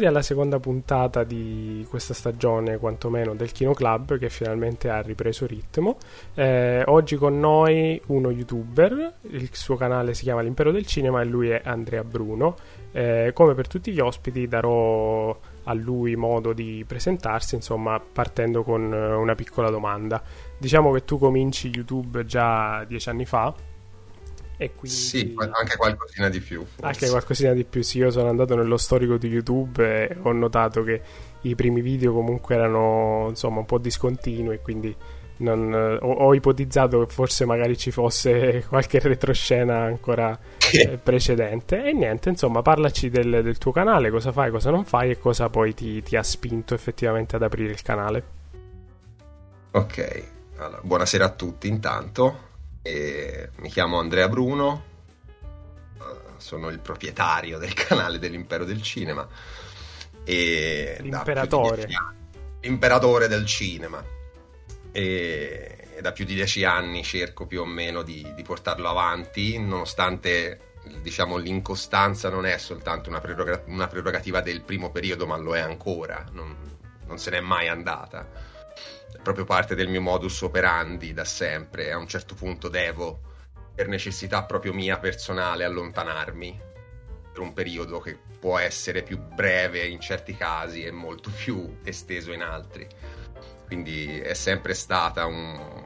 benvenuti alla seconda puntata di questa stagione, quantomeno del Kino Club, che finalmente ha ripreso ritmo. Eh, oggi con noi uno youtuber, il suo canale si chiama L'Impero del Cinema e lui è Andrea Bruno. Eh, come per tutti gli ospiti darò a lui modo di presentarsi, insomma, partendo con una piccola domanda. Diciamo che tu cominci YouTube già dieci anni fa e quindi... Sì, anche qualcosina di più. Forse. Anche qualcosina di più, sì. Io sono andato nello storico di YouTube e ho notato che i primi video comunque erano insomma un po' discontinui quindi non, ho, ho, ipotizzato che forse magari ci fosse qualche retroscena ancora eh, precedente e niente, insomma, parlaci del, del, tuo canale, cosa fai, cosa non fai e cosa poi ti, ti ha spinto effettivamente ad aprire il canale. Ok, allora, buonasera a tutti intanto. E mi chiamo Andrea Bruno, eh, sono il proprietario del canale dell'Impero del Cinema. E L'imperatore. L'imperatore del cinema. E, e, da più di dieci anni cerco più o meno di, di portarlo avanti, nonostante diciamo, l'incostanza non è soltanto una, preroga- una, prerogativa del primo periodo, ma lo è ancora, non, non se n'è mai andata proprio parte del mio modus operandi da sempre. A un certo punto devo, per necessità proprio mia personale, allontanarmi per un periodo che può essere più breve in certi casi e molto più esteso in altri. Quindi è sempre stata un,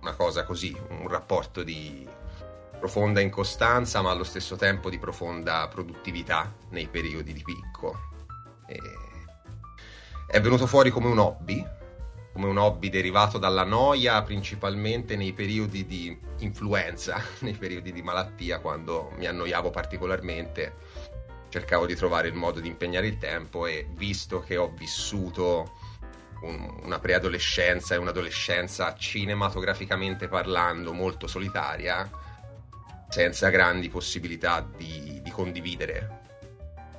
una cosa così, un rapporto di profonda incostanza, ma allo stesso tempo di profonda produttività nei periodi di picco. E è venuto fuori come un hobby, come un hobby derivato dalla noia principalmente nei periodi di influenza, nei periodi di malattia, quando mi annoiavo particolarmente, cercavo di trovare il modo di impegnare il tempo e visto che ho vissuto un, una preadolescenza e un'adolescenza cinematograficamente parlando molto solitaria, senza grandi possibilità di, di condividere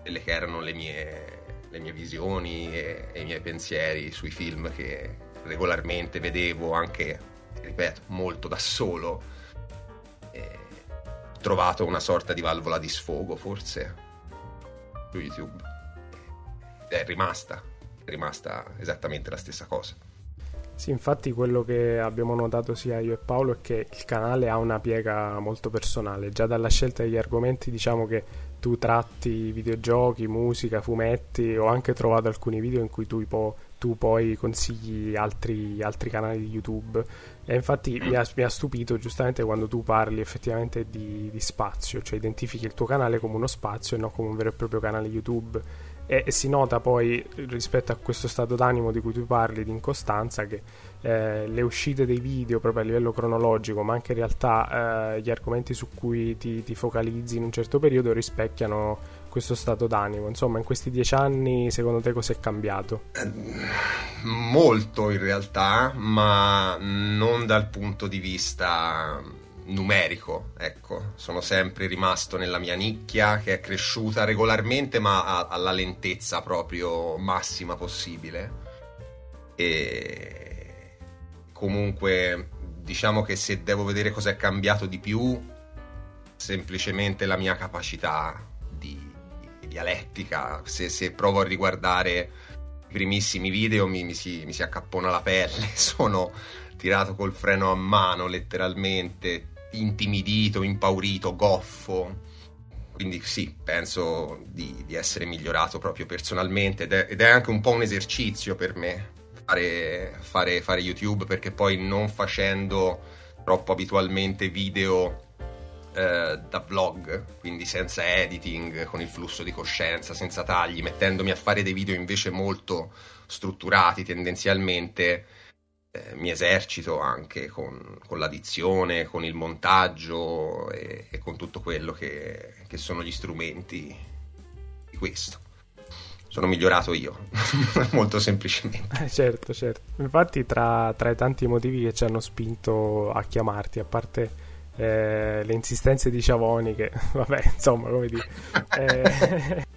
quelle che erano le mie, le mie visioni e, e, i miei pensieri sui film che, regolarmente vedevo anche, ripeto, molto da solo. E ho trovato una sorta di valvola di sfogo forse su YouTube. È rimasta, è rimasta esattamente la stessa cosa. Sì, infatti quello che abbiamo notato sia io e Paolo è che il canale ha una piega molto personale, già dalla scelta degli argomenti diciamo che tu tratti videogiochi, musica, fumetti, ho anche trovato alcuni video in cui tu po- tu poi consigli altri, altri canali di YouTube. E infatti mi ha, mi ha, stupito giustamente quando tu parli effettivamente di, di, spazio, cioè identifichi il tuo canale come uno spazio e non come un vero e proprio canale YouTube. E, e si nota poi rispetto a questo stato d'animo di cui tu parli, di incostanza, che eh, le uscite dei video proprio a livello cronologico, ma anche in realtà eh, gli argomenti su cui ti, ti focalizzi in un certo periodo rispecchiano questo stato d'animo? Insomma, in questi dieci anni, secondo te cosa è cambiato? Eh, molto in realtà, ma non dal punto di vista numerico, ecco, sono sempre rimasto nella mia nicchia che è cresciuta regolarmente ma alla lentezza proprio massima possibile e comunque diciamo che se devo vedere cosa è cambiato di più semplicemente la mia capacità dialettica, se, se provo a riguardare i primissimi video mi, mi, si, mi si accappona la pelle, sono tirato col freno a mano letteralmente, intimidito, impaurito, goffo. Quindi sì, penso di, di essere migliorato proprio personalmente. Ed è, ed è, anche un po' un esercizio per me fare, fare, fare YouTube perché poi non facendo troppo abitualmente video eh, da vlog, quindi senza editing, con il flusso di coscienza, senza tagli, mettendomi a fare dei video invece molto strutturati tendenzialmente, eh, mi esercito anche con, con, l'addizione, con il montaggio e, e con tutto quello che, che sono gli strumenti di questo sono migliorato io, molto semplicemente. Eh, certo, certo. Infatti, tra, tra, i tanti motivi che ci hanno spinto a chiamarti, a parte eh, le insistenze di Ciavoni che vabbè insomma come dire eh,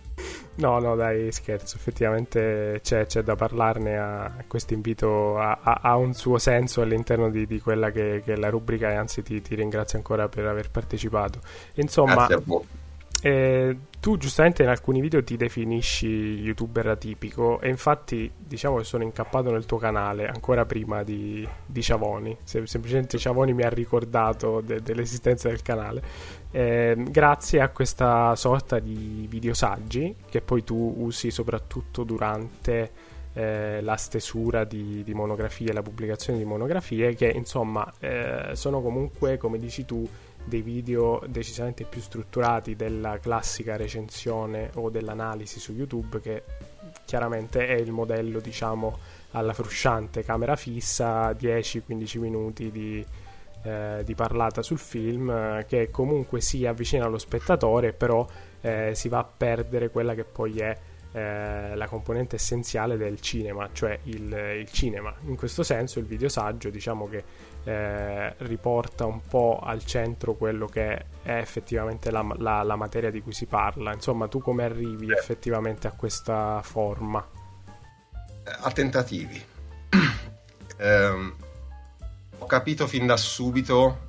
No, no, dai, scherzo, effettivamente c'è, c'è da parlarne, a, questo invito ha, un suo senso all'interno di, di quella che, che, è la rubrica e anzi ti, ti, ringrazio ancora per aver partecipato. Insomma, eh, tu giustamente in alcuni video ti definisci youtuber atipico e infatti diciamo che sono incappato nel tuo canale ancora prima di, di Ciavoni, Sem- semplicemente Ciavoni mi ha ricordato de- dell'esistenza del canale, eh, grazie a questa sorta di videosaggi che poi tu usi soprattutto durante eh, la stesura di, di, monografie, la pubblicazione di monografie che insomma eh, sono comunque come dici tu dei video decisamente più strutturati della classica recensione o dell'analisi su YouTube che chiaramente è il modello diciamo alla frusciante camera fissa 10-15 minuti di, eh, di, parlata sul film eh, che comunque si avvicina allo spettatore però eh, si va a perdere quella che poi è eh, la componente essenziale del cinema, cioè il, il, cinema. In questo senso il videosaggio diciamo che eh, riporta un po' al centro quello che è effettivamente la, la, la, materia di cui si parla. Insomma, tu come arrivi effettivamente a questa forma? A tentativi. eh, ho capito fin da subito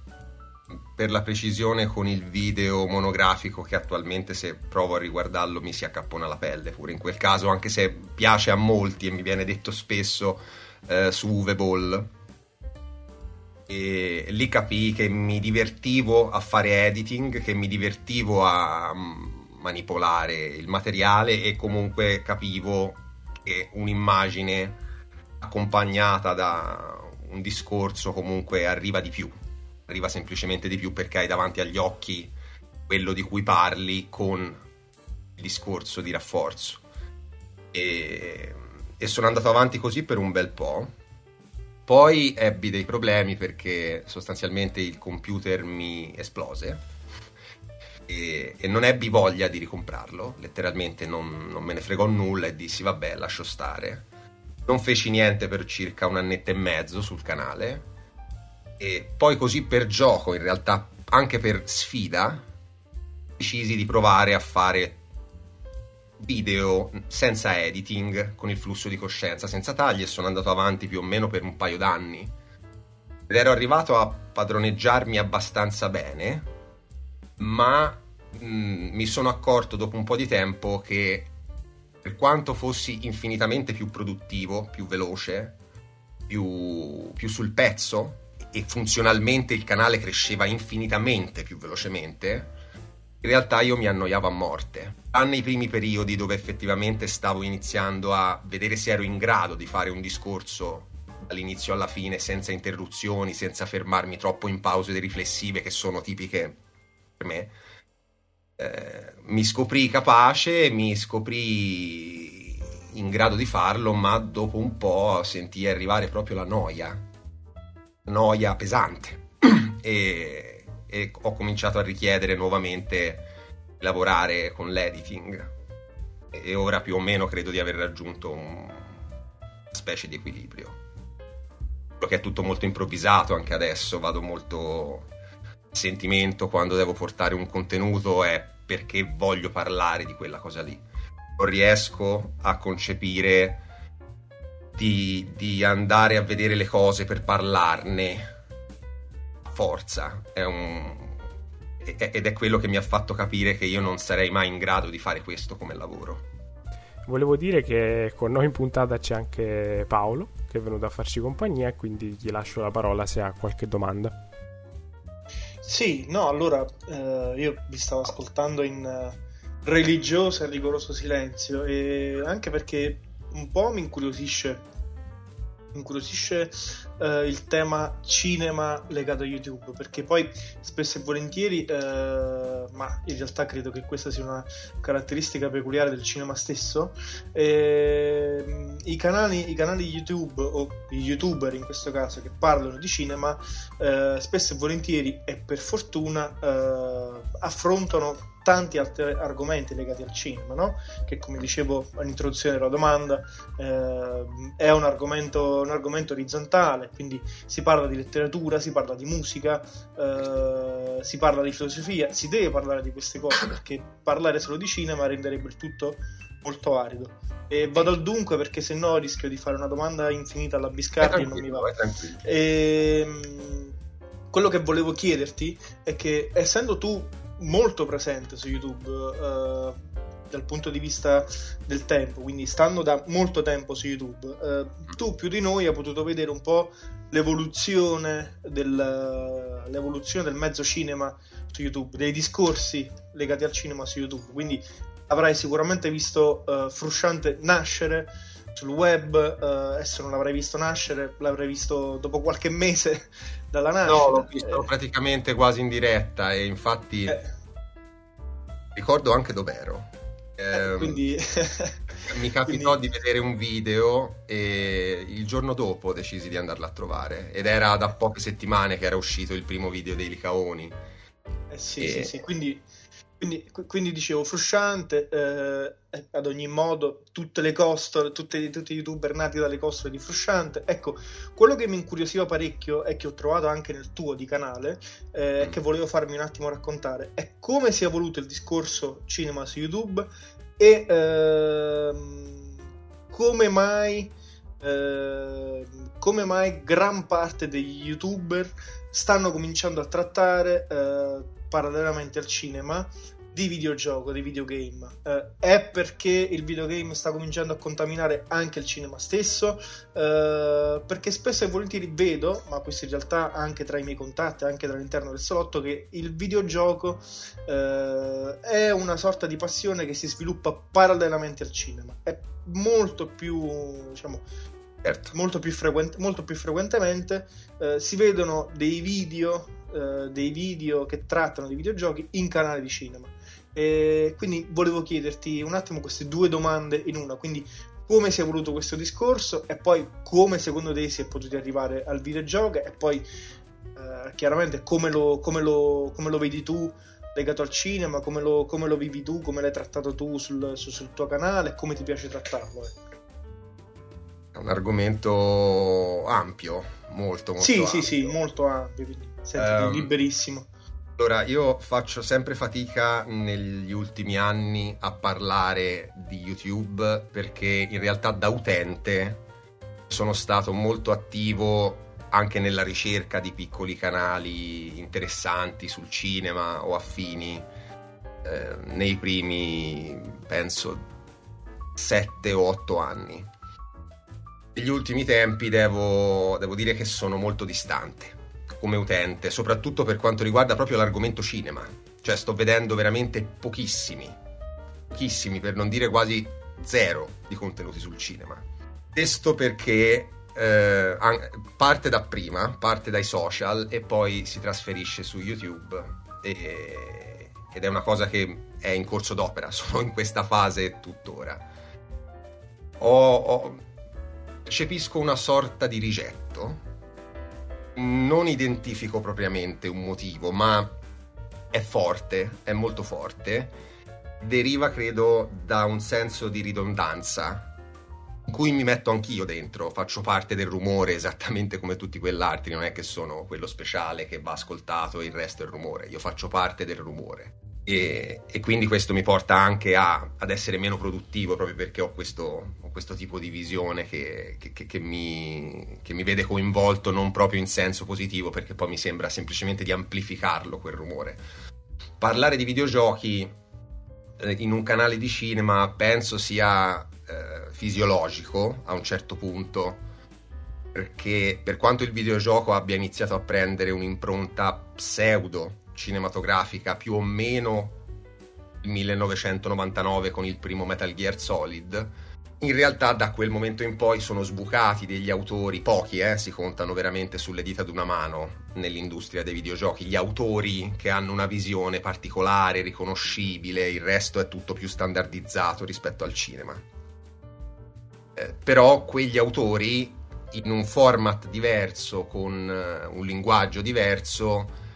per la precisione con il video monografico che attualmente se provo a riguardarlo mi si accappona la pelle pure in quel caso anche se piace a molti e mi viene detto spesso eh, su Uwe Boll e lì capii che mi divertivo a fare editing che mi divertivo a mm, manipolare il materiale e comunque capivo che un'immagine accompagnata da un discorso comunque arriva di più arriva semplicemente di più perché hai davanti agli occhi quello di cui parli con il discorso di rafforzo. E, e sono andato avanti così per un bel po'. Poi ebbi dei problemi perché sostanzialmente il computer mi esplose e, e, non ebbi voglia di ricomprarlo, letteralmente non, non, me ne fregò nulla e dissi vabbè lascio stare. Non feci niente per circa un annetto e mezzo sul canale e poi così per gioco, in realtà anche per sfida, decisi di provare a fare video senza editing, con il flusso di coscienza, senza tagli e sono andato avanti più o meno per un paio d'anni. Ed ero arrivato a padroneggiarmi abbastanza bene, ma mh, mm, mi sono accorto dopo un po' di tempo che per quanto fossi infinitamente più produttivo, più veloce, più, più sul pezzo, e funzionalmente il canale cresceva infinitamente più velocemente, in realtà io mi annoiavo a morte. Tranne i primi periodi dove effettivamente stavo iniziando a vedere se ero in grado di fare un discorso dall'inizio alla fine senza interruzioni, senza fermarmi troppo in pause riflessive che sono tipiche per me. Eh, mi scoprì capace, mi scoprì in grado di farlo, ma dopo un po' sentii arrivare proprio la noia noia pesante e, e, ho cominciato a richiedere nuovamente lavorare con l'editing e ora più o meno credo di aver raggiunto una specie di equilibrio. Che è tutto molto improvvisato anche adesso, vado molto sentimento quando devo portare un contenuto è perché voglio parlare di quella cosa lì. Non riesco a concepire di, di andare a vedere le cose per parlarne. Forza, è un, ed è quello che mi ha fatto capire che io non sarei mai in grado di fare questo come lavoro. Volevo dire che con noi in puntata c'è anche Paolo che è venuto a farci compagnia e quindi gli lascio la parola se ha qualche domanda. Sì, no, allora eh, io vi stavo ascoltando in uh, religioso e rigoroso silenzio e anche perché un po' mi incuriosisce incuriosisce eh, il tema cinema legato a YouTube perché poi spesso e volentieri eh, ma in realtà credo che questa sia una caratteristica peculiare del cinema stesso eh, i, canali, i canali YouTube o i youtuber in questo caso che parlano di cinema eh, spesso e volentieri e per fortuna eh, affrontano tanti altri argomenti legati al cinema, no? che come dicevo all'introduzione della domanda eh, è un argomento, un argomento, orizzontale, quindi si parla di letteratura, si parla di musica, eh, si parla di filosofia, si deve parlare di queste cose perché parlare solo di cinema renderebbe il tutto molto arido. E vado al dunque perché se no rischio di fare una domanda infinita alla Biscardi e non mi va. E, ehm, quello che volevo chiederti è che essendo tu molto presente su YouTube eh, dal punto di vista del tempo, quindi stando da molto tempo su YouTube, eh, tu più di noi hai potuto vedere un po' l'evoluzione del, l'evoluzione del mezzo cinema su YouTube, dei discorsi legati al cinema su YouTube, quindi avrai sicuramente visto uh, Frusciante nascere sul web, uh, adesso non l'avrei visto nascere, l'avrei visto dopo qualche mese dalla nascita. No, l'ho visto eh. praticamente quasi in diretta e infatti eh. ricordo anche dov'ero. Eh, quindi... mi capitò quindi... di vedere un video e il giorno dopo decisi di andarlo a trovare ed era da poche settimane che era uscito il primo video dei Licaoni. Eh sì, e... sì, sì, quindi quindi, quindi, dicevo, frusciante, eh, ad ogni modo, tutte le costole, tutte, tutti i youtuber nati dalle costole di frusciante. Ecco, quello che mi incuriosiva parecchio e che ho trovato anche nel tuo di canale, eh, che volevo farmi un attimo raccontare, è come si è evoluto il discorso cinema su YouTube e eh, come mai... Eh, come mai gran parte degli youtuber stanno cominciando a trattare eh, parallelamente al cinema di videogioco, di videogame. Eh, è perché il videogame sta cominciando a contaminare anche il cinema stesso, eh, perché spesso e volentieri vedo, ma questo in realtà anche tra i miei contatti, anche dall'interno del salotto, che il videogioco eh, è una sorta di passione che si sviluppa parallelamente al cinema. È molto più, diciamo, certo. molto, più frequent- molto più frequentemente eh, si vedono dei video eh, dei video che trattano di videogiochi in canale di cinema. E quindi volevo chiederti un attimo queste due domande in una, quindi come si è evoluto questo discorso e poi come secondo te si è potuti arrivare al videogioco e poi eh, chiaramente come lo, come, lo, come lo, vedi tu legato al cinema, come lo, come lo vivi tu, come l'hai trattato tu sul, sul, sul tuo canale e come ti piace trattarlo. Eh. È un argomento ampio, molto, molto sì, ampio. Sì, sì, molto ampio, quindi sentiti um, liberissimo. Allora, io faccio sempre fatica negli ultimi anni a parlare di YouTube perché in realtà da utente sono stato molto attivo anche nella ricerca di piccoli canali interessanti sul cinema o affini eh, nei primi, penso, 7 o 8 anni. Negli ultimi tempi devo, devo dire che sono molto distante come utente, soprattutto per quanto riguarda proprio l'argomento cinema. Cioè sto vedendo veramente pochissimi, pochissimi per non dire quasi zero di contenuti sul cinema. Questo perché eh, parte da prima, parte dai social e poi si trasferisce su YouTube e, ed è una cosa che è in corso d'opera, sono in questa fase tuttora. Ho, ho, percepisco una sorta di rigetto non identifico propriamente un motivo, ma è forte, è molto forte. Deriva, credo, da un senso di ridondanza in cui mi metto anch'io dentro, faccio parte del rumore esattamente come tutti quell'altri, non è che sono quello speciale che va ascoltato e il resto è il rumore, io faccio parte del rumore. E, e quindi questo mi porta anche a, ad essere meno produttivo proprio perché ho questo, ho questo tipo di visione che, che, che, mi, che mi vede coinvolto non proprio in senso positivo perché poi mi sembra semplicemente di amplificarlo quel rumore. Parlare di videogiochi eh, in un canale di cinema penso sia eh, fisiologico a un certo punto perché per quanto il videogioco abbia iniziato a prendere un'impronta pseudo cinematografica più o meno il 1999 con il primo Metal Gear Solid. In realtà da quel momento in poi sono sbucati degli autori, pochi eh, si contano veramente sulle dita di una mano nell'industria dei videogiochi, gli autori che hanno una visione particolare, riconoscibile, il resto è tutto più standardizzato rispetto al cinema. Eh, però quegli autori in un format diverso, con uh, un linguaggio diverso,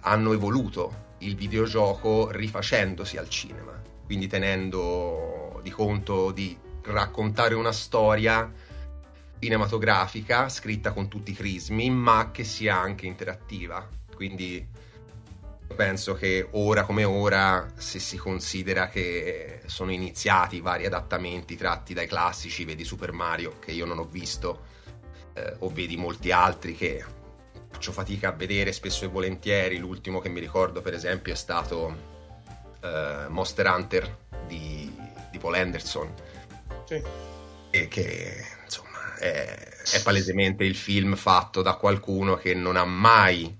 hanno evoluto il videogioco rifacendosi al cinema, quindi tenendo di conto di raccontare una storia cinematografica, scritta con tutti i crismi, ma che sia anche interattiva. Quindi penso che ora come ora, se si considera che sono iniziati vari adattamenti tratti dai classici, vedi Super Mario, che io non ho visto, eh, o vedi molti altri che faccio fatica a vedere spesso e volentieri. L'ultimo che mi ricordo, per esempio, è stato eh, Monster Hunter di, di Paul Anderson. Sì. E che insomma è, è palesemente il film fatto da qualcuno che non ha mai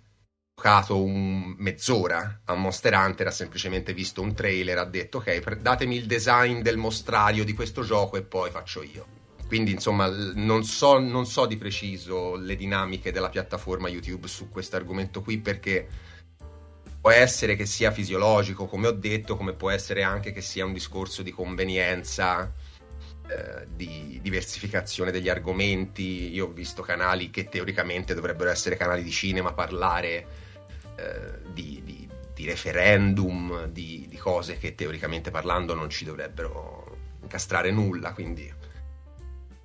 giocato un mezz'ora a Monster Hunter, ha semplicemente visto un trailer, ha detto ok, datemi il design del mostrario di questo gioco e poi faccio io. Quindi insomma non so, non so di preciso le dinamiche della piattaforma YouTube su questo argomento qui perché può essere che sia fisiologico, come ho detto, come può essere anche che sia un discorso di convenienza, eh, di diversificazione degli argomenti. Io ho visto canali che teoricamente dovrebbero essere canali di cinema parlare eh, di, di, di, referendum, di, di cose che teoricamente parlando non ci dovrebbero incastrare nulla, quindi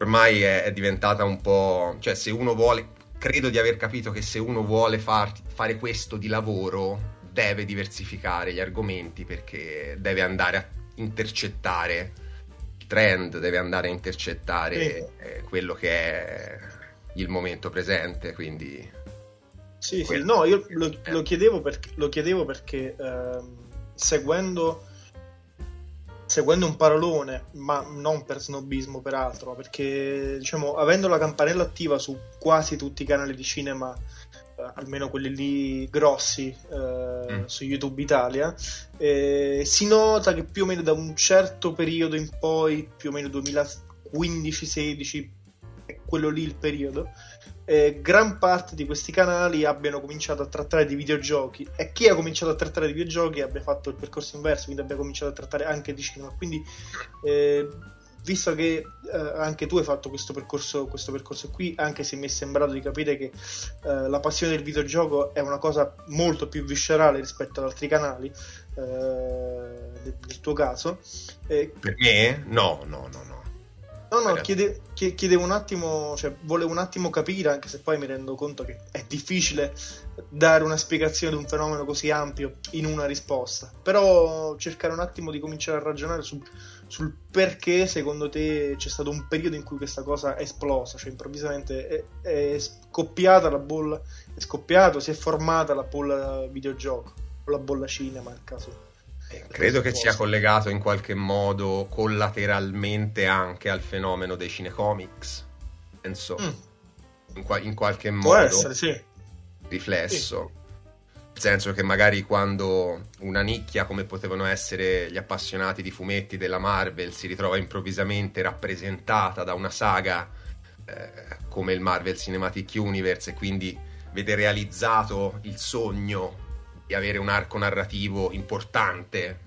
ormai è, è diventata un po'... cioè se uno vuole, credo di aver capito che se uno vuole far, fare questo di lavoro deve diversificare gli argomenti perché deve andare a intercettare il trend, deve andare a intercettare sì. eh, quello che è il momento presente, quindi... Sì, sì, no, io lo, lo, chiedevo perché, lo chiedevo perché ehm, seguendo seguendo un parolone, ma non per snobismo peraltro, perché diciamo, avendo la campanella attiva su quasi tutti i canali di cinema, eh, almeno quelli lì grossi eh, mm. su YouTube Italia, eh, si nota che più o meno da un certo periodo in poi, più o meno 2015-16, è quello lì il periodo, eh, gran parte di questi canali abbiano cominciato a trattare di videogiochi e chi ha cominciato a trattare di videogiochi abbia fatto il percorso inverso, quindi abbia cominciato a trattare anche di cinema. Quindi, eh, visto che eh, anche tu hai fatto questo percorso, questo percorso qui, anche se mi è sembrato di capire che eh, la passione del videogioco è una cosa molto più viscerale rispetto ad altri canali, eh, nel tuo caso. Eh, per me? No, no, no, no. No, no, chiede, chiedevo un attimo, cioè volevo un attimo capire, anche se poi mi rendo conto che è difficile dare una spiegazione di un fenomeno così ampio in una risposta. Però cercare un attimo di cominciare a ragionare su, sul perché secondo te c'è stato un periodo in cui questa cosa è esplosa, cioè improvvisamente è, è scoppiata la bolla, è scoppiato, si è formata la bolla videogioco, o la bolla cinema nel caso Credo che sia collegato in qualche modo collateralmente anche al fenomeno dei cinecomics. Penso mm. in, qua- in, qualche Può modo essere, sì. riflesso. Sì. Nel senso che magari quando una nicchia come potevano essere gli appassionati di fumetti della Marvel si ritrova improvvisamente rappresentata da una saga eh, come il Marvel Cinematic Universe e quindi vede realizzato il sogno di avere un arco narrativo importante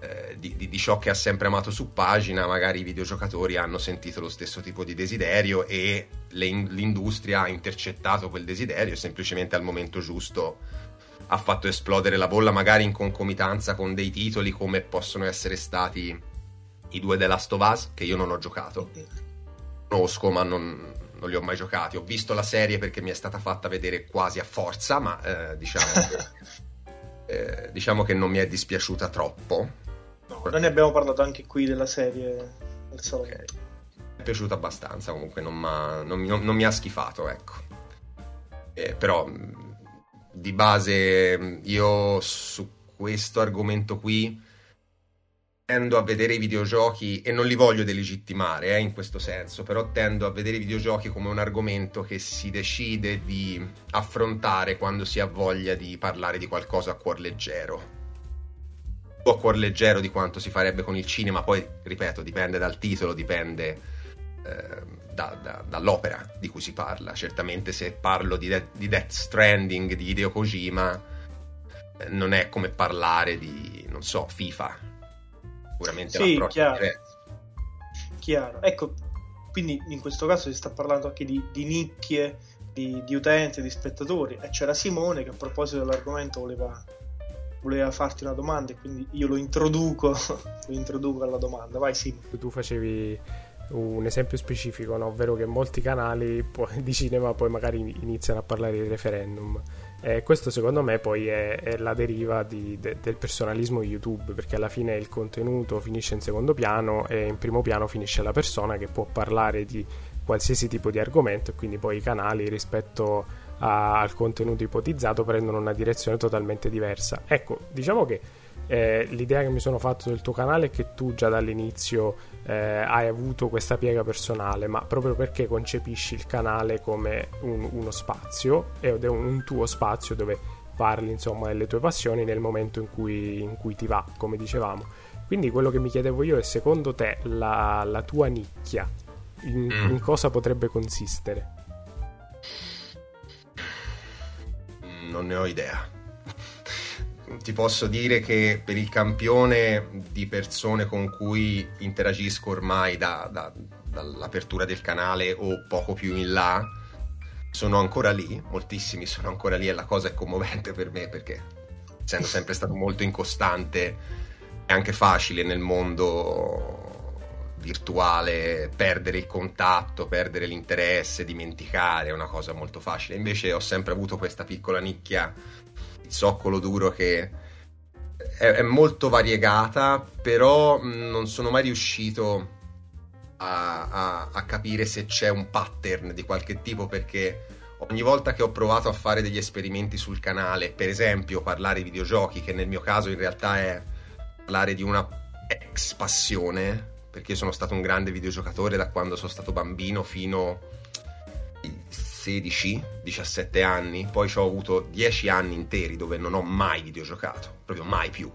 eh, di, di, di, ciò che ha sempre amato su pagina, magari i videogiocatori hanno sentito lo stesso tipo di desiderio e le, l'industria ha intercettato quel desiderio e semplicemente al momento giusto ha fatto esplodere la bolla, magari in concomitanza con dei titoli come possono essere stati i due The Last of Us, che io non ho giocato. Conosco, ma non, non li ho mai giocati. Ho visto la serie perché mi è stata fatta vedere quasi a forza, ma eh, diciamo, eh, diciamo, che non mi è dispiaciuta troppo. No, noi ne abbiamo parlato anche qui della serie. Okay. Mi è piaciuta abbastanza, comunque non, non, non, non mi ha schifato, ecco. Eh, però di base io su questo argomento qui tendo a vedere i videogiochi, e non li voglio delegittimare eh, in questo senso, però tendo a vedere i videogiochi come un argomento che si decide di affrontare quando si ha voglia di parlare di qualcosa a cuor leggero. O a cuor leggero di quanto si farebbe con il cinema, poi ripeto, dipende dal titolo, dipende eh, da, da, dall'opera di cui si parla. Certamente se parlo di, De- di Death Stranding, di Hideo Kojima, eh, non è come parlare di, non so, FIFA sicuramente sì, chiaro. chiaro. Ecco, quindi in questo caso si sta parlando anche di, di nicchie, di, di, utenti, di spettatori. E c'era Simone che a proposito dell'argomento voleva, voleva farti una domanda e quindi io lo introduco, lo introduco alla domanda. Vai Simone. Tu facevi un esempio specifico, no? ovvero che molti canali di cinema poi magari iniziano a parlare di referendum. E questo secondo me poi è, è la deriva di, de, del personalismo YouTube, perché alla fine il contenuto finisce in secondo piano e in primo piano finisce la persona che può parlare di qualsiasi tipo di argomento e quindi poi i canali rispetto a, al contenuto ipotizzato prendono una direzione totalmente diversa. Ecco, diciamo che eh, l'idea che mi sono fatto del tuo canale è che tu già dall'inizio eh, hai avuto questa piega personale, ma proprio perché concepisci il canale come un, uno spazio ed è un, un, tuo spazio dove parli insomma delle tue passioni nel momento in cui, in cui, ti va, come dicevamo. Quindi quello che mi chiedevo io è secondo te la, la tua nicchia in, mm. in cosa potrebbe consistere? Non ne ho idea ti posso dire che per il campione di persone con cui interagisco ormai da, da, dall'apertura del canale o poco più in là, sono ancora lì, moltissimi sono ancora lì e la cosa è commovente per me perché essendo sempre stato molto incostante è anche facile nel mondo virtuale perdere il contatto, perdere l'interesse, dimenticare, è una cosa molto facile. Invece ho sempre avuto questa piccola nicchia zoccolo duro che è, è molto variegata, però non sono mai riuscito a, a, a, capire se c'è un pattern di qualche tipo perché ogni volta che ho provato a fare degli esperimenti sul canale, per esempio parlare di videogiochi, che nel mio caso in realtà è parlare di una ex passione, perché io sono stato un grande videogiocatore da quando sono stato bambino fino 16-17 anni, poi ho avuto 10 anni interi dove non ho mai videogiocato, proprio mai più.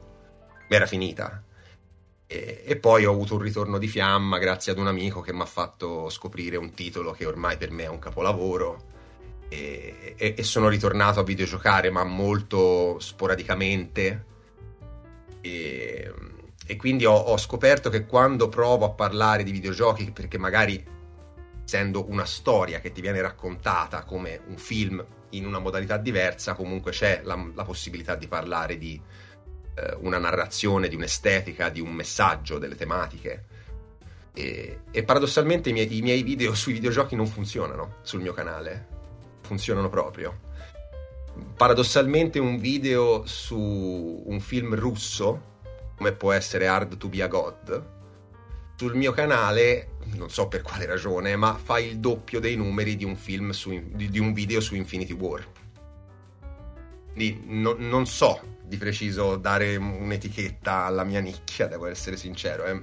Mi era finita. E, e, poi ho avuto un ritorno di fiamma grazie ad un amico che mi ha fatto scoprire un titolo che ormai per me è un capolavoro. E, e, e sono ritornato a videgiocare, ma molto sporadicamente. E, quindi ho, ho scoperto che quando provo a parlare di videogiochi, perché magari essendo una storia che ti viene raccontata come un film in una modalità diversa, comunque c'è la, la possibilità di parlare di eh, una narrazione, di un'estetica, di un messaggio, delle tematiche. E, e paradossalmente i miei, i miei, video sui videogiochi non funzionano sul mio canale, funzionano proprio. Paradossalmente un video su un film russo, come può essere Hard to be a God, sul mio canale, non so per quale ragione, ma fa il doppio dei numeri di un, su, di, un video su Infinity War. Quindi no, non so di preciso dare un'etichetta alla mia nicchia, devo essere sincero. È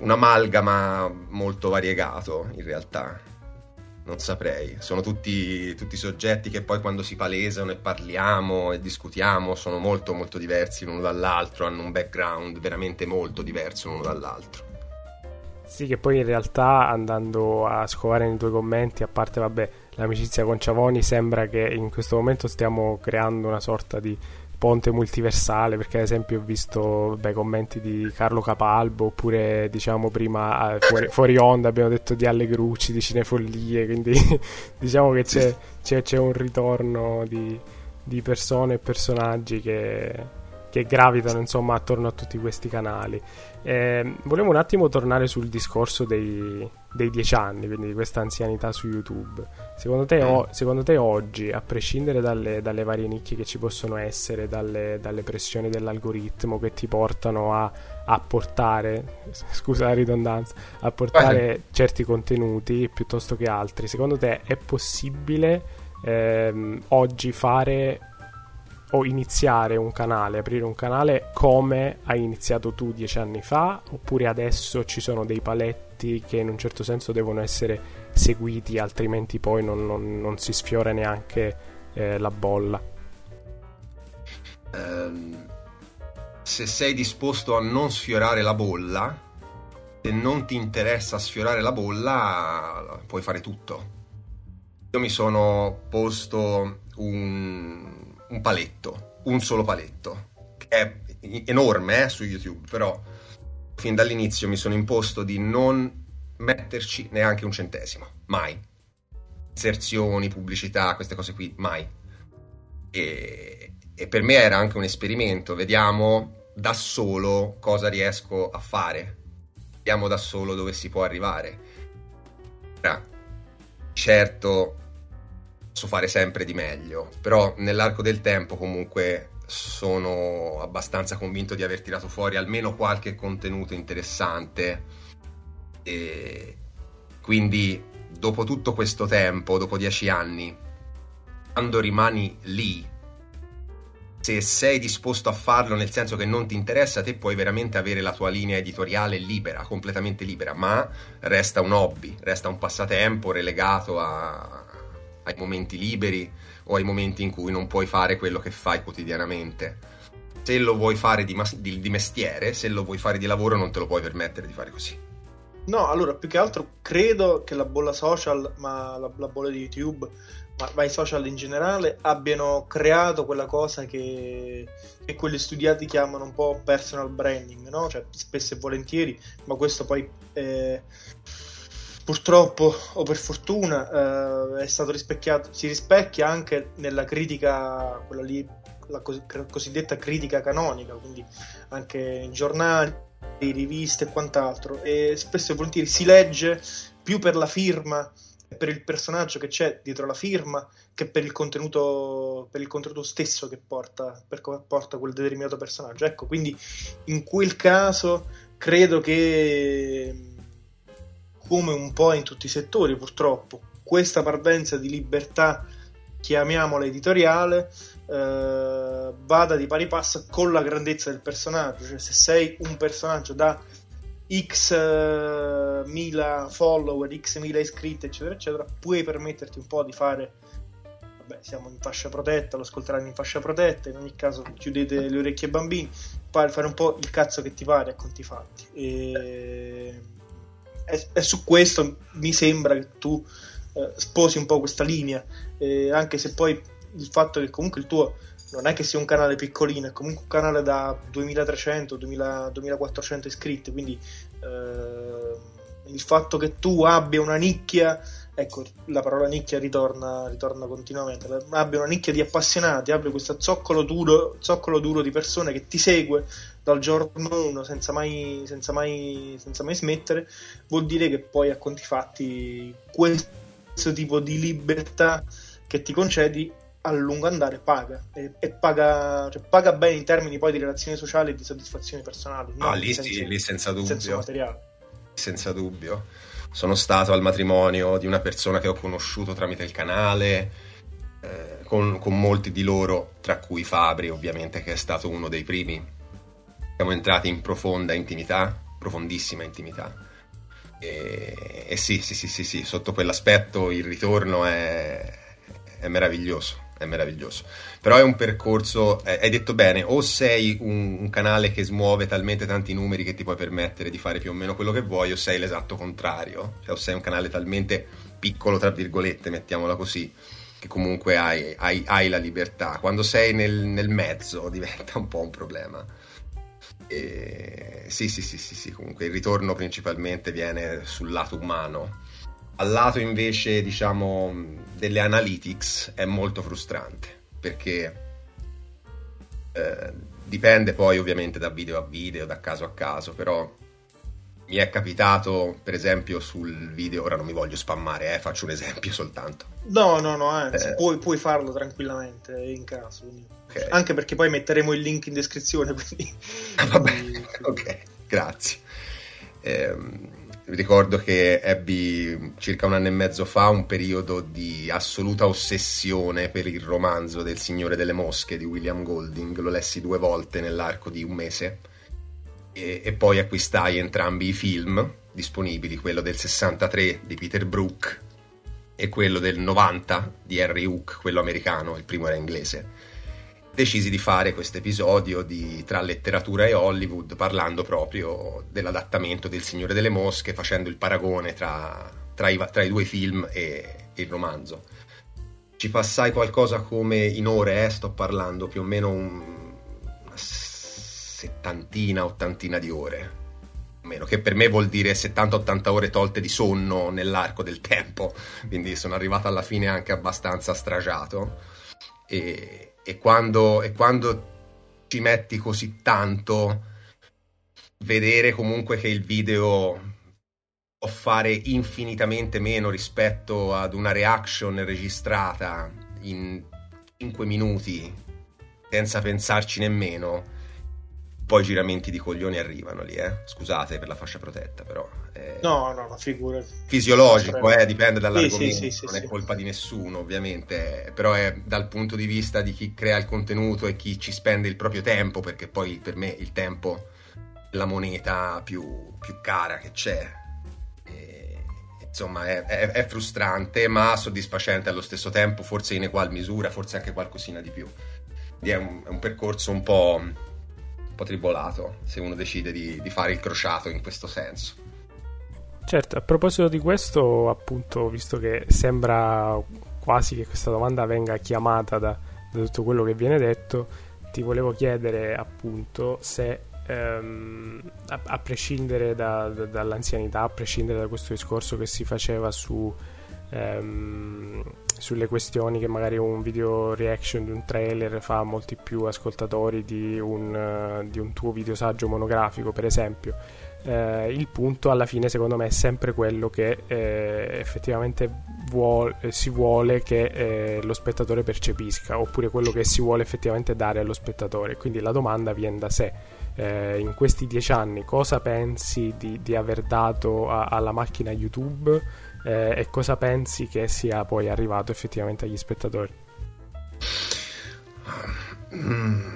un'amalgama molto variegato in realtà non saprei. Sono tutti, tutti, soggetti che poi quando si palesano e parliamo e discutiamo sono molto molto diversi l'uno dall'altro, hanno un background veramente molto diverso l'uno dall'altro. Sì, che poi in realtà andando a scovare nei tuoi commenti, a parte vabbè, l'amicizia con Ciavoni, sembra che in questo momento stiamo creando una sorta di ponte multiversale perché ad esempio ho visto beh, commenti di Carlo Capalbo oppure diciamo prima eh, fuori, fuori, onda abbiamo detto di Allegrucci di Cinefollie quindi diciamo che c'è, c'è, c'è un ritorno di, di, persone e personaggi che, che gravitano insomma attorno a tutti questi canali eh, volevo un attimo tornare sul discorso dei, dei dieci anni, quindi di questa anzianità su YouTube. Secondo te, o, secondo te oggi, a prescindere dalle, dalle, varie nicchie che ci possono essere, dalle, dalle pressioni dell'algoritmo che ti portano a, a portare, scusa la ridondanza, a portare Beh. certi contenuti piuttosto che altri, secondo te è possibile ehm, oggi fare o iniziare un canale, aprire un canale come hai iniziato tu dieci anni fa, oppure adesso ci sono dei paletti che in un certo senso devono essere seguiti, altrimenti poi non, non, non si sfiora neanche eh, la bolla. Um, se sei disposto a non sfiorare la bolla, se non ti interessa sfiorare la bolla, puoi fare tutto. Io mi sono posto un, un paletto, un solo paletto, che è enorme eh, su YouTube, però fin dall'inizio mi sono imposto di non metterci neanche un centesimo, mai. Inserzioni, pubblicità, queste cose qui, mai. E, e per me era anche un esperimento, vediamo da solo cosa riesco a fare. vediamo da solo dove si può arrivare. Certo, posso fare sempre di meglio, però nell'arco del tempo comunque sono abbastanza convinto di aver tirato fuori almeno qualche contenuto interessante. E quindi dopo tutto questo tempo, dopo dieci anni, quando rimani lì, se sei disposto a farlo nel senso che non ti interessa, te puoi veramente avere la tua linea editoriale libera, completamente libera, ma resta un hobby, resta un passatempo relegato a, ai momenti liberi o ai momenti in cui non puoi fare quello che fai quotidianamente. Se lo vuoi fare di, mas- di, di mestiere, se lo vuoi fare di lavoro, non te lo puoi permettere di fare così. No, allora più che altro credo che la bolla social, ma la, la bolla di YouTube, ma, ma, i social in generale, abbiano creato quella cosa che, che quelli studiati chiamano un po' personal branding, no? Cioè, spesso e volentieri, ma questo poi eh, purtroppo o per fortuna eh, è stato rispecchiato, si rispecchia anche nella critica, quella lì, la cos- cosiddetta critica canonica, quindi anche in giornali, riviste e quant'altro, e spesso e volentieri si legge più per la firma e per il personaggio che c'è dietro la firma che per il contenuto, per il contenuto stesso che porta, porta quel determinato personaggio. Ecco, quindi in quel caso credo che come un po' in tutti i settori purtroppo, questa parvenza di libertà, chiamiamola editoriale, eh, vada di pari passo con la grandezza del personaggio, cioè se sei un personaggio da x uh, mila follower, x mila iscritti, eccetera, eccetera, puoi permetterti un po' di fare. Vabbè, siamo in fascia protetta, lo ascolteranno in fascia protetta. In ogni caso, chiudete le orecchie ai bambini, fare un po' il cazzo che ti pare a conti fatti. E e, e su questo mi sembra che tu eh, sposi un po' questa linea, eh, anche se poi il fatto che comunque il tuo non è che sia un canale piccolino, è comunque un canale da 2300, 2000, 2400 iscritti, quindi eh, il fatto che tu abbia una nicchia, ecco la parola nicchia ritorna, ritorna continuamente, abbia una nicchia di appassionati, abbia questo zoccolo duro, zoccolo duro di persone che ti segue dal giorno 1 senza mai, senza, mai, senza mai smettere, vuol dire che poi a conti fatti questo tipo di libertà che ti concedi a lungo andare paga e, e paga, cioè, paga, bene in termini poi di relazioni sociali e di soddisfazione personale. Ah, lì, senso, sì, lì senza dubbio. Senza dubbio. Sono stato al matrimonio di una persona che ho conosciuto tramite il canale, eh, con, con molti di loro, tra cui Fabri, ovviamente, che è stato uno dei primi siamo entrati in profonda intimità, profondissima intimità. E, e sì, sì, sì, sì, sì, sotto quell'aspetto il ritorno è, è meraviglioso è meraviglioso. Però è un percorso, eh, hai detto bene, o sei un, un, canale che smuove talmente tanti numeri che ti puoi permettere di fare più o meno quello che vuoi, o sei l'esatto contrario, cioè, o sei un canale talmente piccolo, tra virgolette, mettiamola così, che comunque hai, hai, hai la libertà. Quando sei nel, nel mezzo diventa un po' un problema. E... Sì, sì, sì, sì, sì, comunque il ritorno principalmente viene sul lato umano. Al lato invece, diciamo, delle analytics è molto frustrante perché eh, dipende poi ovviamente da video a video, da caso a caso, però mi è capitato, per esempio, sul video, ora non mi voglio spammare, eh, faccio un esempio soltanto. No, no, no, anzi, eh. puoi, puoi, farlo tranquillamente in caso. Okay. Anche perché poi metteremo il link in descrizione. Quindi... Ah, vabbè, ok, grazie. Eh, ricordo che ebbi circa un anno e mezzo fa un periodo di assoluta ossessione per il romanzo del Signore delle Mosche di William Golding, lo lessi due volte nell'arco di un mese e, e, poi acquistai entrambi i film disponibili, quello del 63 di Peter Brook e quello del 90 di Henry Hook, quello americano, il primo era inglese. Decisi di fare questo episodio di, tra letteratura e Hollywood parlando proprio dell'adattamento del Signore delle Mosche, facendo il paragone tra, tra, i, tra i, due film e, il romanzo. Ci passai qualcosa come in ore, eh, sto parlando più o meno un, settantina, ottantina di ore. Meno, che per me vuol dire 70-80 ore tolte di sonno nell'arco del tempo, quindi sono arrivato alla fine anche abbastanza stragiato. E, e, quando, e quando ci metti così tanto, vedere comunque che il video può fare infinitamente meno rispetto ad una reaction registrata in 5 minuti senza pensarci nemmeno poi giramenti di coglioni arrivano lì, eh. Scusate per la fascia protetta, però. È no, no, no, figura. Fisiologico, eh, dipende dall'argomento, sì, sì, sì, non è colpa di nessuno, ovviamente, però è dal punto di vista di chi crea il contenuto e chi ci spende il proprio tempo, perché poi per me il tempo è la moneta più, più cara che c'è. E, insomma, è, è, è frustrante, ma soddisfacente allo stesso tempo, forse in egual misura, forse anche qualcosina di più. È un, è un percorso un po' po' tribolato se uno decide di, di fare il crociato in questo senso. Certo, a proposito di questo, appunto, visto che sembra quasi che questa domanda venga chiamata da, da tutto quello che viene detto, ti volevo chiedere appunto se ehm, a, a, prescindere da, da, dall'anzianità, a prescindere da questo discorso che si faceva su ehm, sulle questioni che magari un video reaction di un trailer fa molti più ascoltatori di un, uh, di un tuo video saggio monografico, per esempio. Eh, il punto alla fine secondo me è sempre quello che eh, effettivamente vuole, si vuole che eh, lo spettatore percepisca oppure quello che si vuole effettivamente dare allo spettatore quindi la domanda viene da sé eh, in questi dieci anni cosa pensi di, di aver dato a, alla macchina YouTube eh, e cosa pensi che sia poi arrivato effettivamente agli spettatori? Mm,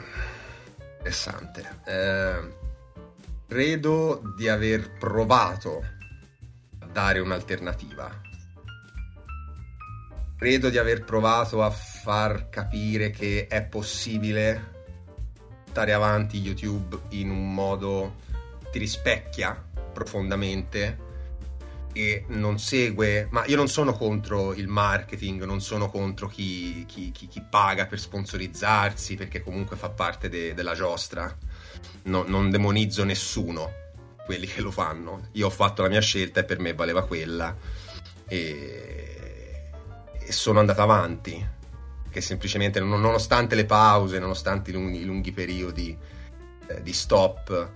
interessante. Eh, credo di aver provato a dare un'alternativa. Credo di aver provato a far capire che è possibile portare avanti YouTube in un modo che ti rispecchia profondamente e non segue, ma io non sono contro il marketing, non sono contro chi, chi, chi, chi paga per sponsorizzarsi, perché comunque fa parte de, della giostra. No, non demonizzo nessuno, quelli che lo fanno. Io ho fatto la mia scelta e per me valeva quella. E, e sono andato avanti. Che semplicemente, nonostante le pause, nonostante i lunghi, lunghi periodi eh, di stop,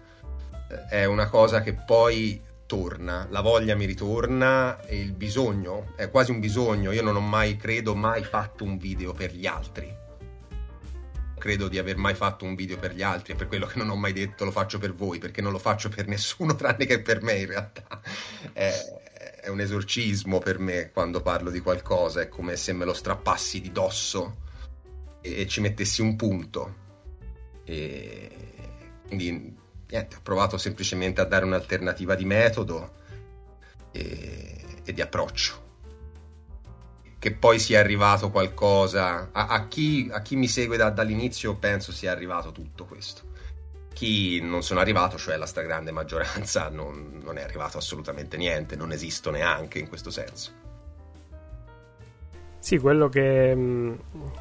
eh, è una cosa che poi torna, la voglia mi ritorna e il bisogno, è quasi un bisogno, io non ho mai, credo, mai fatto un video per gli altri. Credo di aver mai fatto un video per gli altri, è per quello che non ho mai detto lo faccio per voi, perché non lo faccio per nessuno tranne che per me in realtà. È, è un esorcismo per me quando parlo di qualcosa, è come se me lo strappassi di dosso e, ci mettessi un punto. E quindi niente, ho provato semplicemente a dare un'alternativa di metodo e, e di approccio. Che poi sia arrivato qualcosa, a, a, chi, a chi, mi segue da, dall'inizio penso sia arrivato tutto questo. Chi non sono arrivato, cioè la stragrande maggioranza, non, non è arrivato assolutamente niente, non esisto neanche in questo senso. Sì, quello che, mm,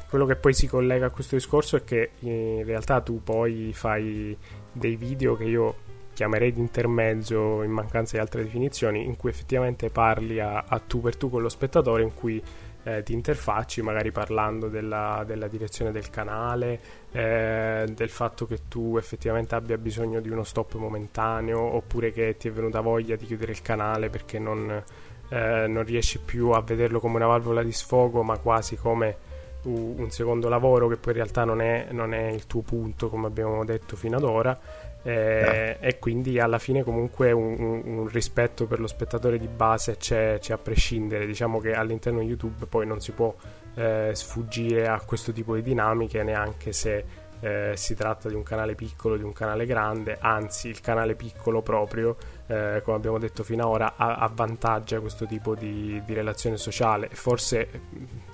quello che, poi si collega a questo discorso è che in realtà tu poi fai dei video che io chiamerei di intermezzo in mancanza di altre definizioni, in cui effettivamente parli a, a tu per tu con lo spettatore, in cui eh, ti interfacci magari parlando della, della direzione del canale, eh, del fatto che tu effettivamente abbia bisogno di uno stop momentaneo, oppure che ti è venuta voglia di chiudere il canale perché non eh, non riesci più a vederlo come una valvola di sfogo, ma quasi come un secondo lavoro che poi in realtà non è, non è il tuo punto, come abbiamo detto fino ad ora. Eh, no. E quindi alla fine comunque un, un, rispetto per lo spettatore di base c'è, c'è, a prescindere. Diciamo che all'interno di YouTube poi non si può eh, sfuggire a questo tipo di dinamiche neanche se eh, si tratta di un canale piccolo, di un canale grande, anzi il canale piccolo proprio, eh, come abbiamo detto fino ad ora, avvantaggia questo tipo di, di relazione sociale forse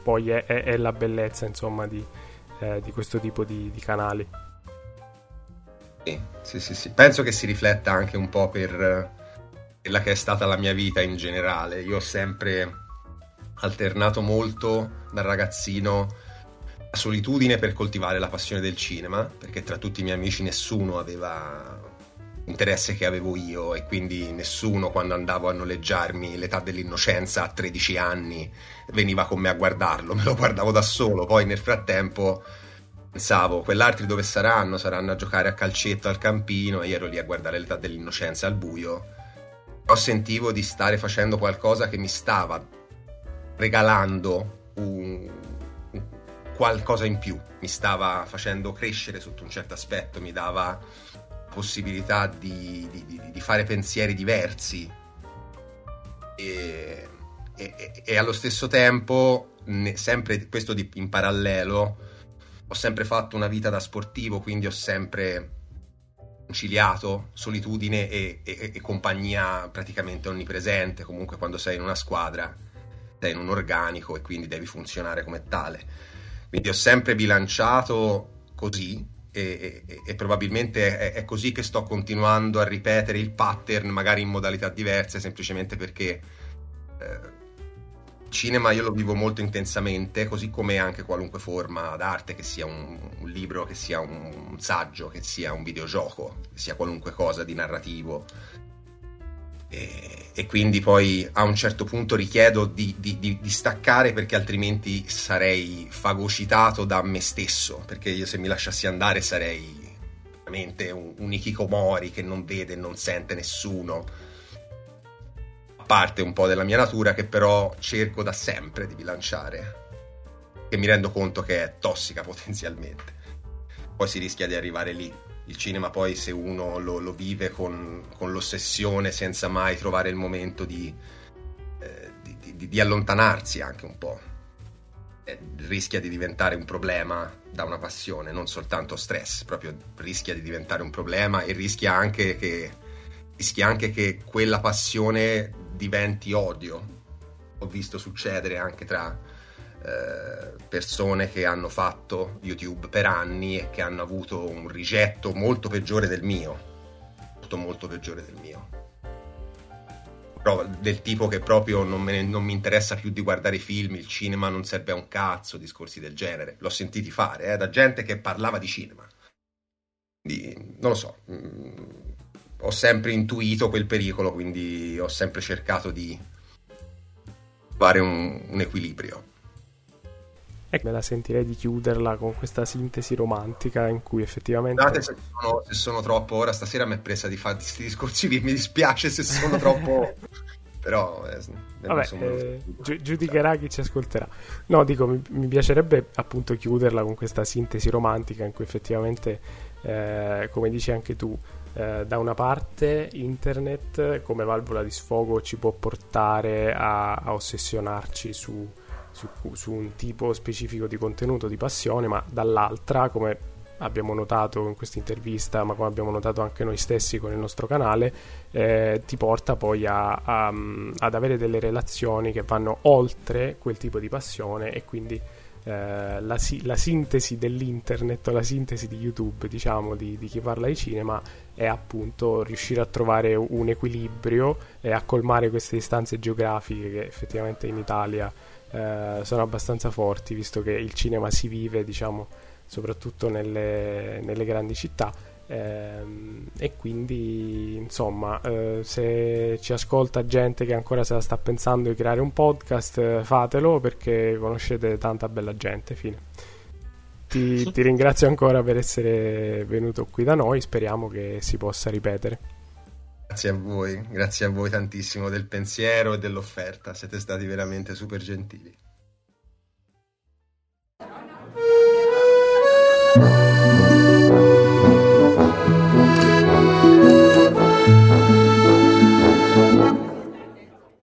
poi è, è, è la bellezza insomma di, eh, di questo tipo di, di canali. Sì, sì, sì, penso che si rifletta anche un po' per quella che è stata la mia vita in generale. Io ho sempre alternato molto da ragazzino solitudine per coltivare la passione del cinema, perché tra tutti i miei amici nessuno aveva l'interesse che avevo io e quindi nessuno quando andavo a noleggiarmi l'età dell'innocenza a 13 anni veniva con me a guardarlo, me lo guardavo da solo, poi nel frattempo pensavo, quell'altri dove saranno? Saranno a giocare a calcetto al campino e io ero lì a guardare l'età dell'innocenza al buio. Però sentivo di stare facendo qualcosa che mi stava regalando un qualcosa in più, mi stava facendo crescere sotto un certo aspetto, mi dava possibilità di, di, di fare pensieri diversi e, e, e allo stesso tempo, ne, sempre questo di, in parallelo, ho sempre fatto una vita da sportivo, quindi ho sempre conciliato solitudine e, e, e, compagnia praticamente onnipresente. Comunque, quando sei in una squadra, sei in un organico e quindi devi funzionare come tale. Quindi ho sempre bilanciato così. E, e probabilmente è, è, così che sto continuando a ripetere il pattern, magari in modalità diverse, semplicemente perché eh, cinema io lo vivo molto intensamente, così come anche qualunque forma d'arte, che sia un, un libro, che sia un, un, saggio, che sia un videogioco, che sia qualunque cosa di narrativo. E, e quindi poi a un certo punto richiedo di, di, di, di, staccare perché altrimenti sarei fagocitato da me stesso, perché io se mi lasciassi andare sarei veramente un, un ikikomori che non vede e non sente nessuno parte un po' della mia natura che però cerco da sempre di bilanciare, che mi rendo conto che è tossica potenzialmente. Poi si rischia di arrivare lì. Il cinema poi se uno lo, lo vive con, con, l'ossessione senza mai trovare il momento di, eh, di, di, di allontanarsi anche un po', eh, rischia di diventare un problema da una passione, non soltanto stress, proprio rischia di diventare un problema e rischia anche che, rischia anche che quella passione diventi odio. Ho visto succedere anche tra persone che hanno fatto YouTube per anni e che hanno avuto un rigetto molto peggiore del mio. Molto, molto peggiore del mio. Però del tipo che proprio non, me, non mi interessa più di guardare film, il cinema non serve a un cazzo, discorsi del genere. L'ho sentiti fare eh, da gente che parlava di cinema. Di, non lo so. Mh, mm, ho sempre intuito quel pericolo, quindi ho sempre cercato di fare un, un equilibrio. E me la sentirei di chiuderla con questa sintesi romantica in cui effettivamente... Scusate se sono, se sono troppo, ora stasera mi è presa di fare questi discorsi mi dispiace se sono troppo... però eh, Vabbè, eh, gi- giudicherà chi ci ascolterà. No dico mi, mi, piacerebbe appunto chiuderla con questa sintesi romantica in cui effettivamente eh, come dici anche tu eh, da una parte internet come valvola di sfogo ci può portare a, a ossessionarci su, su, su, un tipo specifico di contenuto, di passione, ma dall'altra, come abbiamo notato in questa intervista, ma come abbiamo notato anche noi stessi con il nostro canale, eh, ti porta poi a, a, ad avere delle relazioni che vanno oltre quel tipo di passione e quindi eh, la, la, sintesi dell'internet o la sintesi di YouTube, diciamo, di, di, chi parla di cinema è appunto riuscire a trovare un equilibrio e a colmare queste distanze geografiche che effettivamente in Italia eh, sono abbastanza forti, visto che il cinema si vive, diciamo, soprattutto nelle, nelle grandi città. Ehm, e quindi insomma eh, se ci ascolta gente che ancora se la sta pensando di creare un podcast fatelo perché conoscete tanta bella gente fine. Ti, ti ringrazio ancora per essere venuto qui da noi speriamo che si possa ripetere Grazie a voi, grazie a voi tantissimo del pensiero e dell'offerta, siete stati veramente super gentili.